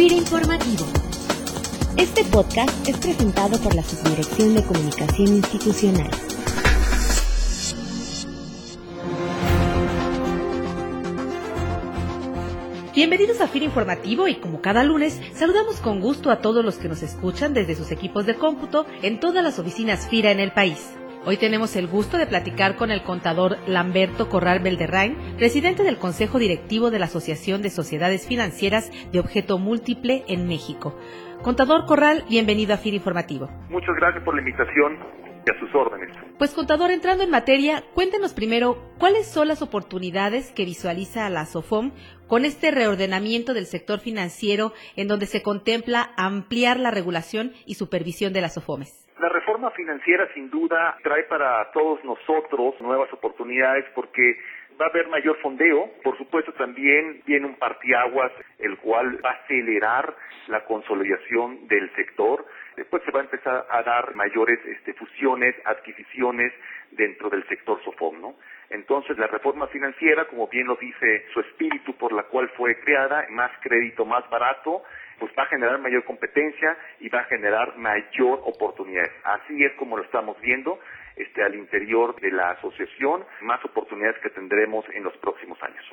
FIRA Informativo. Este podcast es presentado por la Subdirección de Comunicación Institucional. Bienvenidos a FIRA Informativo y como cada lunes, saludamos con gusto a todos los que nos escuchan desde sus equipos de cómputo en todas las oficinas FIRA en el país. Hoy tenemos el gusto de platicar con el contador Lamberto Corral Belderrain, presidente del Consejo Directivo de la Asociación de Sociedades Financieras de Objeto Múltiple en México. Contador Corral, bienvenido a FIR Informativo. Muchas gracias por la invitación y a sus órdenes. Pues contador, entrando en materia, cuéntenos primero cuáles son las oportunidades que visualiza la SOFOM con este reordenamiento del sector financiero en donde se contempla ampliar la regulación y supervisión de las SOFOMES. La reforma financiera sin duda trae para todos nosotros nuevas oportunidades porque va a haber mayor fondeo, por supuesto también viene un partiaguas el cual va a acelerar la consolidación del sector, después se va a empezar a dar mayores este, fusiones, adquisiciones dentro del sector SOFOM, ¿no? Entonces la reforma financiera, como bien lo dice su espíritu por la cual fue creada, más crédito más barato, pues va a generar mayor competencia y va a generar mayor oportunidad. Así es como lo estamos viendo este, al interior de la asociación, más oportunidades que tendremos en los próximos años.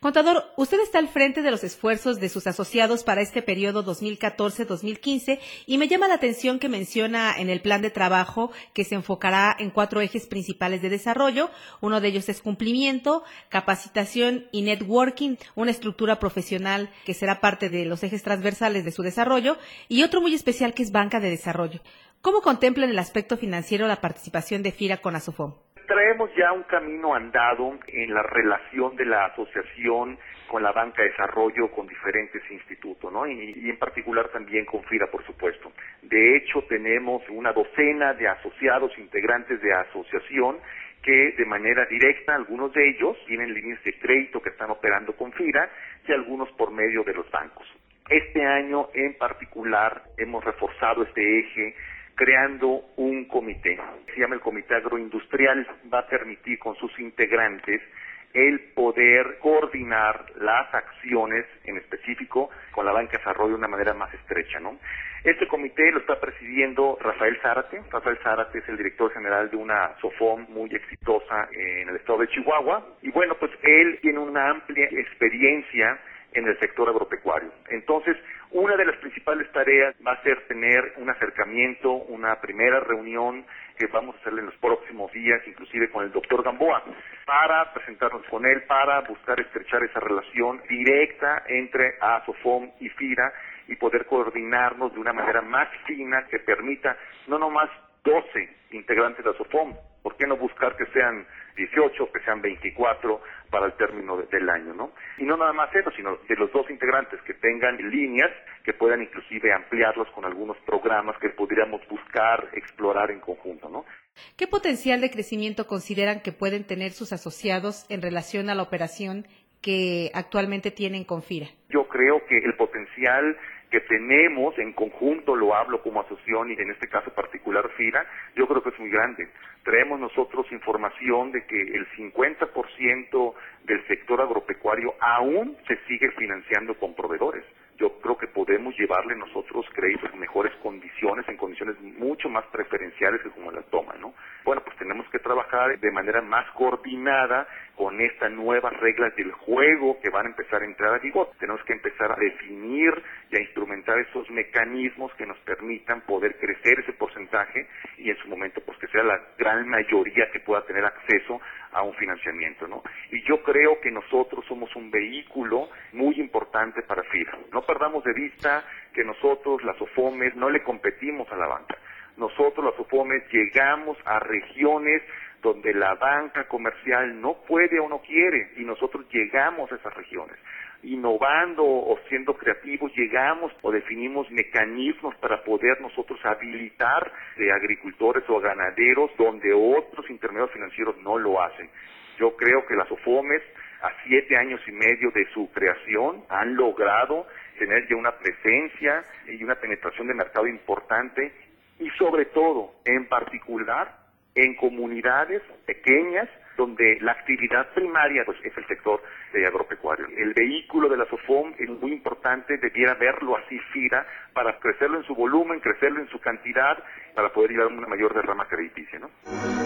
Contador, usted está al frente de los esfuerzos de sus asociados para este periodo 2014-2015 y me llama la atención que menciona en el plan de trabajo que se enfocará en cuatro ejes principales de desarrollo. Uno de ellos es cumplimiento, capacitación y networking, una estructura profesional que será parte de los ejes transversales de su desarrollo y otro muy especial que es banca de desarrollo. ¿Cómo contempla en el aspecto financiero la participación de FIRA con ASOFOM? Traemos ya un camino andado en la relación de la asociación con la banca de desarrollo, con diferentes institutos, ¿no? Y, en particular también con FIRA, por supuesto. De hecho, tenemos una docena de asociados integrantes de asociación que de manera directa, algunos de ellos tienen líneas de crédito que están operando con FIRA y algunos por medio de los bancos. Este año en particular hemos reforzado este eje creando un comité, se llama el Comité Agroindustrial, va a permitir con sus integrantes el poder coordinar las acciones en específico con la banca de desarrollo de una manera más estrecha, ¿no? Este comité lo está presidiendo Rafael Zárate. Rafael Zárate es el director general de una SOFOM muy exitosa en el estado de Chihuahua. Y bueno, pues él tiene una amplia experiencia en el sector agropecuario. Entonces, una de las principales tareas va a ser tener un acercamiento, una primera reunión que vamos a hacer en los próximos días, inclusive con el doctor Gamboa, para presentarnos con él, para buscar estrechar esa relación directa entre ASOFOM y FIRA y poder coordinarnos de una manera más fina que permita no nomás 12 integrantes de ASOFOM, ¿por qué no buscar que sean 18, que sean 24 para el término del año, ¿no? Y no nada más eso, sino de los dos integrantes que tengan líneas que puedan inclusive ampliarlos con algunos programas que podríamos buscar, explorar en conjunto, ¿no? ¿Qué potencial de crecimiento consideran que pueden tener sus asociados en relación a la operación que actualmente tienen con FIRA? Yo creo que el potencial que tenemos en conjunto, lo hablo como asociación y en este caso particular FIRA, yo creo que es muy grande. Traemos nosotros información de que el 50% del sector agropecuario aún se sigue financiando con proveedores yo creo que podemos llevarle nosotros créditos en mejores condiciones, en condiciones mucho más preferenciales que como las toman, ¿no? Bueno, pues tenemos que trabajar de manera más coordinada con estas nuevas reglas del juego que van a empezar a entrar a vigor. Tenemos que empezar a definir y a instrumentar esos mecanismos que nos permitan poder crecer ese porcentaje y en su momento pues que sea la gran mayoría que pueda tener acceso a un financiamiento, ¿no? Y yo creo que nosotros somos un vehículo muy importante para FIRA. No perdamos de vista que nosotros, las OFOMES, no le competimos a la banca. Nosotros, las OFOMES, llegamos a regiones donde la banca comercial no puede o no quiere y nosotros llegamos a esas regiones innovando o siendo creativos, llegamos o definimos mecanismos para poder nosotros habilitar de agricultores o ganaderos donde otros intermediarios financieros no lo hacen. Yo creo que las OFOMES, a siete años y medio de su creación, han logrado tener ya una presencia y una penetración de mercado importante y sobre todo, en particular, en comunidades pequeñas donde la actividad primaria pues, es el sector de agropecuario. El vehículo de la SOFOM es muy importante, debiera verlo así FIRA para crecerlo en su volumen, crecerlo en su cantidad, para poder llevar una mayor derrama crediticia. ¿no?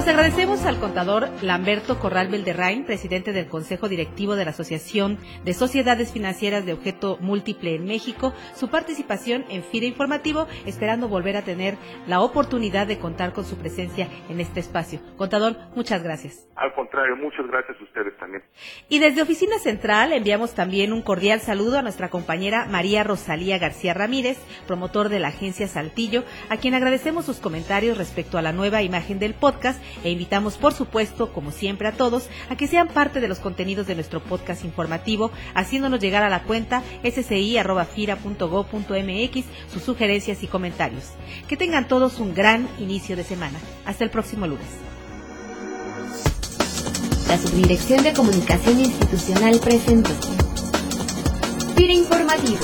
Pues agradecemos al contador Lamberto Corral Belderrain, presidente del Consejo Directivo de la Asociación de Sociedades Financieras de Objeto Múltiple en México, su participación en FIRA Informativo, esperando volver a tener la oportunidad de contar con su presencia en este espacio. Contador, muchas gracias. Al contrario, muchas gracias a ustedes también. Y desde Oficina Central enviamos también un cordial saludo a nuestra compañera María Rosalía García Ramírez, promotor de la agencia Saltillo, a quien agradecemos sus comentarios respecto a la nueva imagen del podcast e invitamos, por supuesto, como siempre a todos, a que sean parte de los contenidos de nuestro podcast informativo, haciéndonos llegar a la cuenta sci.fira.go.mx sus sugerencias y comentarios. Que tengan todos un gran inicio de semana. Hasta el próximo lunes. La Subdirección de Comunicación Institucional presentó FIRA Informativo